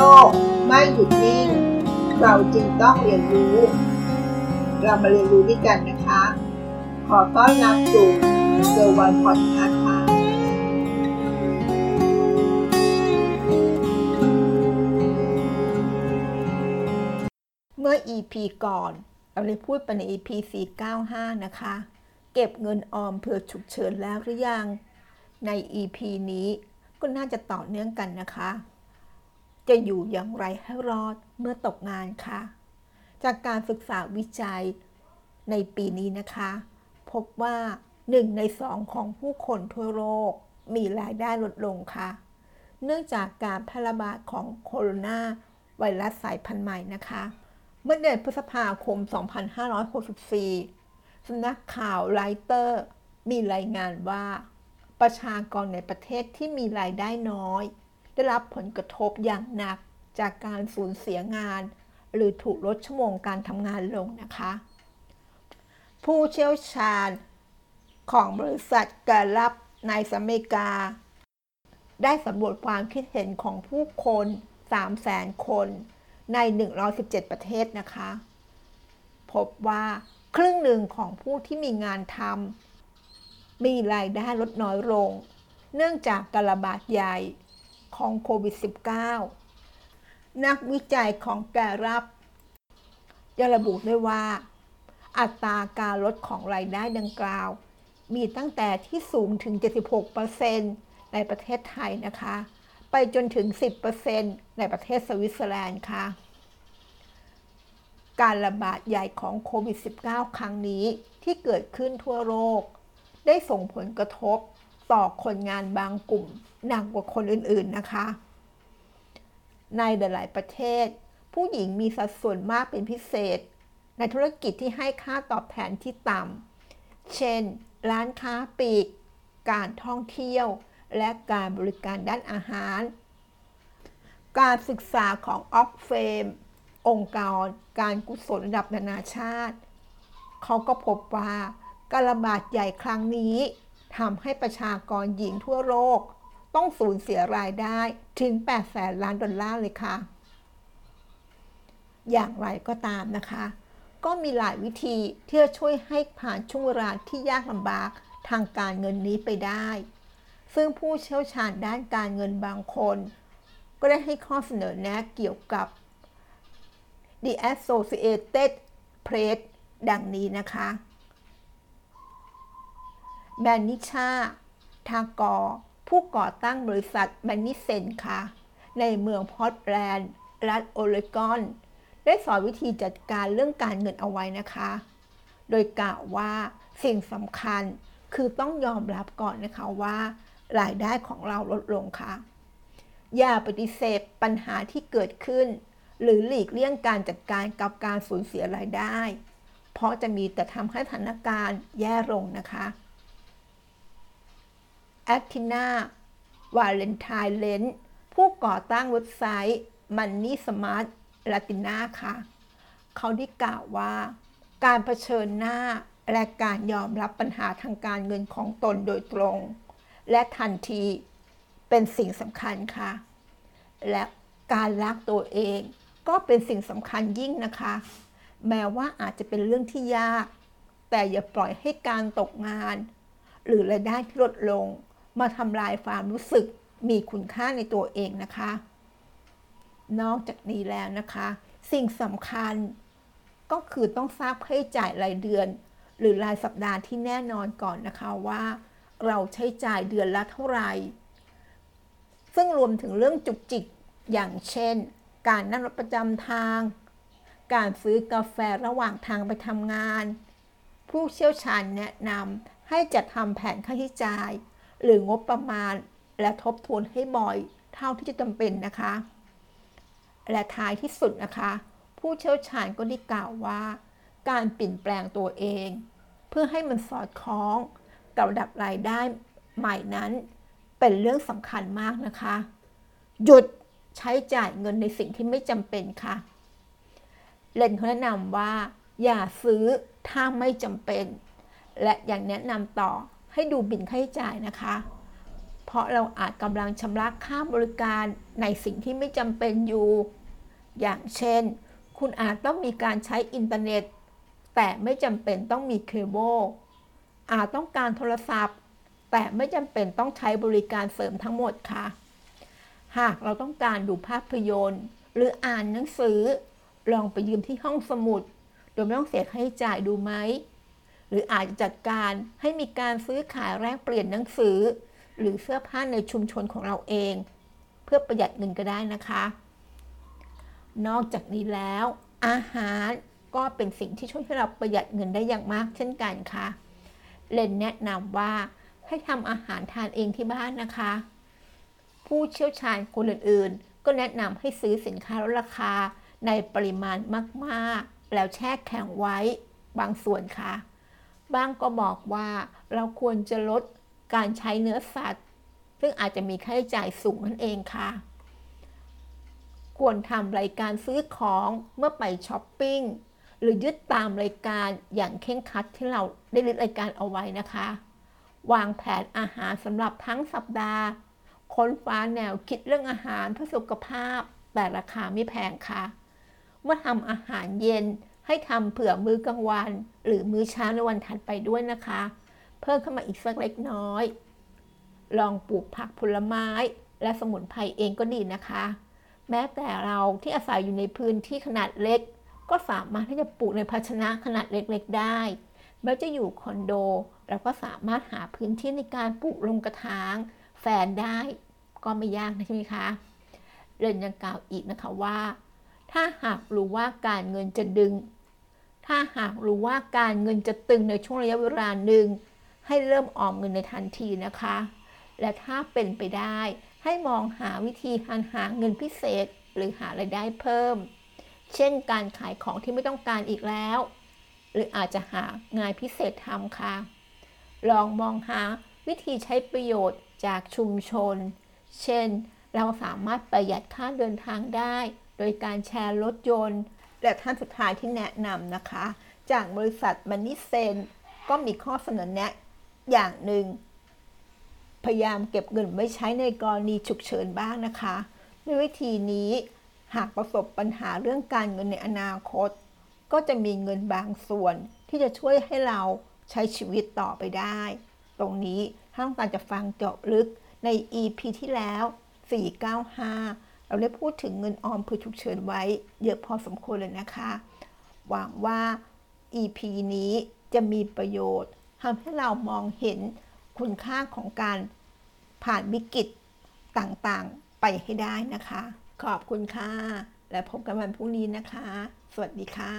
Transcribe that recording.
ลกไม่หยุดนิ่ง เราจึงต้องเรียนรู้ เรามาเรียนรู้ด้วยกันนะคะ ขอต้อนรับสู่เซอร์วันพอดคาส์ค่ะเมื่อ EP ก่อน เราได้พูดไปใน EP 495 นะคะ เก็บเงินออมเพื่อฉุกเฉินแล้วหรือยัง ใน EP นี้ก็น่าจะต่อเนื่องกันนะคะ จะอยู่อย่างไรให้รอดเมื่อตกงานคะจากการศึกษาวิจัยในปีนี้นะคะ พบว่า 1 ในสองของผู้คนทั่วโลกมีรายได้ลดลงค่ะ เนื่องจากการแพร่ระบาดของโคโรนาไวรัสสายพันธุ์ใหม่นะคะ เมื่อเดือนพฤษภาคม 2564สำนักข่าวไลเตอร์มีรายงานว่า ประชากรในประเทศที่มีรายได้น้อย ได้รับผลกระทบอย่างหนักจากการสูญเสียงาน หรือถูกลดชั่วโมงการทำงานลงนะคะ ผู้เชี่ยวชาญของบริษัทการรับในสหรัฐอเมริกา ได้สำรวจความคิดเห็นของผู้คน 300,000 คนใน 117 ประเทศนะคะ พบว่าครึ่งหนึ่งของผู้ที่มีงานทำมีรายได้ลดน้อยลง เนื่องจากการระบาดใหญ่ ของโควิด -19 นักวิจัยของแกรับยังระบุด้วยว่า อัตราการลดของรายได้ดังกล่าว มีตั้งแต่ที่สูงถึง 76%ในประเทศไทยนะคะ ไปจนถึง 10%ในประเทศสวิตเซอร์แลนด์ค่ะ การระบาดใหญ่ของโควิด -19 ครั้งนี้ที่เกิดขึ้นทั่วโลก ได้ส่งผลกระทบ ต่อคนงานบางกลุ่มหนักกว่าคนอื่นๆนะคะ ในหลายๆประเทศ ผู้หญิงมีสัดส่วนมากเป็นพิเศษ ในธุรกิจที่ให้ค่าตอบแทนที่ต่ำเช่น ร้านค้าปลีก การท่องเที่ยว และการบริการด้านอาหาร การศึกษาของออกเฟมองค์กรการกุศลระดับนานาชาติ เขาก็พบว่าการระบาดใหญ่ครั้งนี้ ทำให้ประชากรหญิงทั่วโลกต้องสูญเสียรายได้ถึง 8 แสนล้านดอลลาร์เลยค่ะ อย่างไรก็ตามนะคะ ก็มีหลายวิธีที่จะช่วยให้ผ่านช่วงเวลาที่ยากลำบากทางการเงินนี้ไปได้ ซึ่งผู้เชี่ยวชาญด้านการเงินบางคน ก็ได้ให้ข้อเสนอแนะเกี่ยวกับ The Associated Press ดังนี้นะคะ แมนนิชา ทากอ ผู้ก่อตั้งบริษัทแมนนิเซนค่ะ ในเมืองพอร์ตแลนด์ รัฐโอเลกอน ได้สอนวิธีจัดการเรื่องการเงินเอาไว้นะคะ โดยกล่าวว่าสิ่งสำคัญคือต้องยอมรับก่อนนะคะว่า รายได้ของเราลดลงค่ะ อย่าปฏิเสธปัญหาที่เกิดขึ้น หรือหลีกเลี่ยงการจัดการกับการสูญเสียรายได้ เพราะจะมีแต่ทำให้สถานการณ์แย่ลงนะคะ แอคทินาวาเลนไทน์เลนผู้ก่อตั้งเว็บไซต์ Money Smart Latina ค่ะ เขาได้กล่าวว่า การเผชิญหน้าและการยอมรับปัญหาทางการเงินของตนโดยตรง และทันทีเป็นสิ่งสำคัญค่ะ และการรักตัวเองก็เป็นสิ่งสำคัญยิ่งนะคะ แม้ว่าอาจจะเป็นเรื่องที่ยาก แต่อย่าปล่อยให้การตกงาน หรือรายได้ที่ลดลง มาทำลายความรู้สึกมีคุณค่าในตัวเองนะคะ นอกจากนี้แล้วนะคะ สิ่งสำคัญก็คือต้องทราบค่าใช้จ่ายรายเดือน หรือรายสัปดาห์ที่แน่นอนก่อนนะคะว่า เราใช้จ่ายเดือนละเท่าไหร่ ซึ่งรวมถึงเรื่องจุกจิกอย่างเช่น การนั่งรถประจำทาง การซื้อกาแฟระหว่างทางไปทำงาน ผู้เชี่ยวชาญแนะนำให้จัดทำแผนค่าใช้จ่าย หรืองบประมาณ และทบทวนให้บ่อยเท่าที่จะจำเป็นนะคะ และท้ายที่สุดนะคะ ผู้เชี่ยวชาญก็ได้กล่าวว่า การเปลี่ยนแปลงตัวเอง เพื่อให้มันสอดคล้องกับระดับรายได้ใหม่นั้นเป็นเรื่องสำคัญมากนะคะ หยุดใช้จ่ายเงินในสิ่งที่ไม่จำเป็นค่ะ เลนเขาแนะนำว่า อย่าซื้อถ้าไม่จำเป็น และอย่างแนะนำต่อ ให้ดูบิลค่าใช้จ่ายนะคะ เพราะเราอาจกำลังชำระค่าบริการในสิ่งที่ไม่จำเป็นอยู่ อย่างเช่น คุณอาจต้องมีการใช้อินเทอร์เน็ต แต่ไม่จำเป็นต้องมีเคเบิลอาจต้องการโทรศัพท์ แต่ไม่จำเป็นต้องใช้บริการเสริมทั้งหมดค่ะ หากเราต้องการดูภาพยนตร์ หรืออ่านหนังสือ ลองไปยืมที่ห้องสมุด โดยไม่ต้องเสียค่าใช้จ่ายดูไหม หรืออาจจะจัดการให้มีการซื้อขายแลกเปลี่ยนหนังสือ หรือเสื้อผ้าในชุมชนของเราเอง เพื่อประหยัดเงินก็ได้นะคะ นอกจากนี้แล้ว อาหารก็เป็นสิ่งที่ช่วยให้เราประหยัดเงินได้อย่างมาก เช่นกันค่ะเลนแนะนำว่าให้ทำอาหารทานเองที่บ้านนะคะ ผู้เชี่ยวชาญคนอื่นๆ ก็แนะนำให้ซื้อสินค้าลดราคาในปริมาณมาก ๆ แล้วแช่แข็งไว้บางส่วนค่ะ บางก็บอกว่าเราควรจะลดการใช้เนื้อสัตว์ ซึ่งอาจจะมีค่าใช้จ่ายสูงนั่นเองค่ะ ควรทำรายการซื้อของเมื่อไปช้อปปิ้ง หรือยึดตามรายการอย่างเคร่งครัดที่เราได้ลิสต์รายการเอาไว้นะคะ วางแผนอาหารสำหรับทั้งสัปดาห์ ค้นฟ้าแนวคิดเรื่องอาหารเพื่อสุขภาพแต่ราคาไม่แพงค่ะ เมื่อทำอาหารเย็น ให้ทำเผื่อมื้อกลางวัน หรือมื้อเช้าในวันถัดไปด้วยนะคะ เพิ่มเข้ามาอีกสักเล็กน้อย ลองปลูกผักผลไม้ และสมุนไพรเองก็ดีนะคะ แม้แต่เราที่อาศัยอยู่ในพื้นที่ขนาดเล็ก ก็สามารถที่จะปลูกในภาชนะขนาดเล็กๆได้แม้จะอยู่คอนโดเราก็สามารถหาพื้นที่ในการปลูกลงกระถางแฟนได้ก็ไม่ยากนะใช่ไหมคะเรนยังกล่าวอีกนะคะว่า ถ้าหากรู้ว่าการเงินจะดึง ถ้าหากรู้ว่าการเงินจะตึงในช่วงระยะเวลาหนึ่งให้เริ่มออมเงินในทันทีนะคะ และถ้าเป็นไปได้ ให้มองหาวิธีการหาเงินพิเศษหรือหารายได้เพิ่ม เช่นการขายของที่ไม่ต้องการอีกแล้ว หรืออาจจะหางานพิเศษทำค่ะ ลองมองหาวิธีใช้ประโยชน์จากชุมชน เช่น เราสามารถประหยัดค่าเดินทางได้ โดยการแชร์รถยนต์ และท่านสุดท้ายที่แนะนำนะคะ จากบริษัทมันนี่เซนก็มีข้อเสนอแนะอย่างหนึ่ง พยายามเก็บเงินไว้ใช้ในกรณีฉุกเฉินบ้างนะคะด้วยวิธีนี้หากประสบปัญหาเรื่องการเงินในอนาคต ก็จะมีเงินบางส่วนที่จะช่วยให้เราใช้ชีวิตต่อไปได้ ตรงนี้ถ้างการจะฟังเจาะลึกใน EP ที่แล้ว 495 เราได้พูดถึงเงินออมเพื่อฉุกเฉินไว้ เยอะพอสมควรเลยนะคะ หวังว่า EP นี้จะมีประโยชน์ทำให้เรามองเห็นคุณค่าของการผ่านวิกฤตต่างๆไปให้ได้นะคะ ขอบคุณค่ะ และพบกันวันพรุ่งนี้นะคะ สวัสดีค่ะ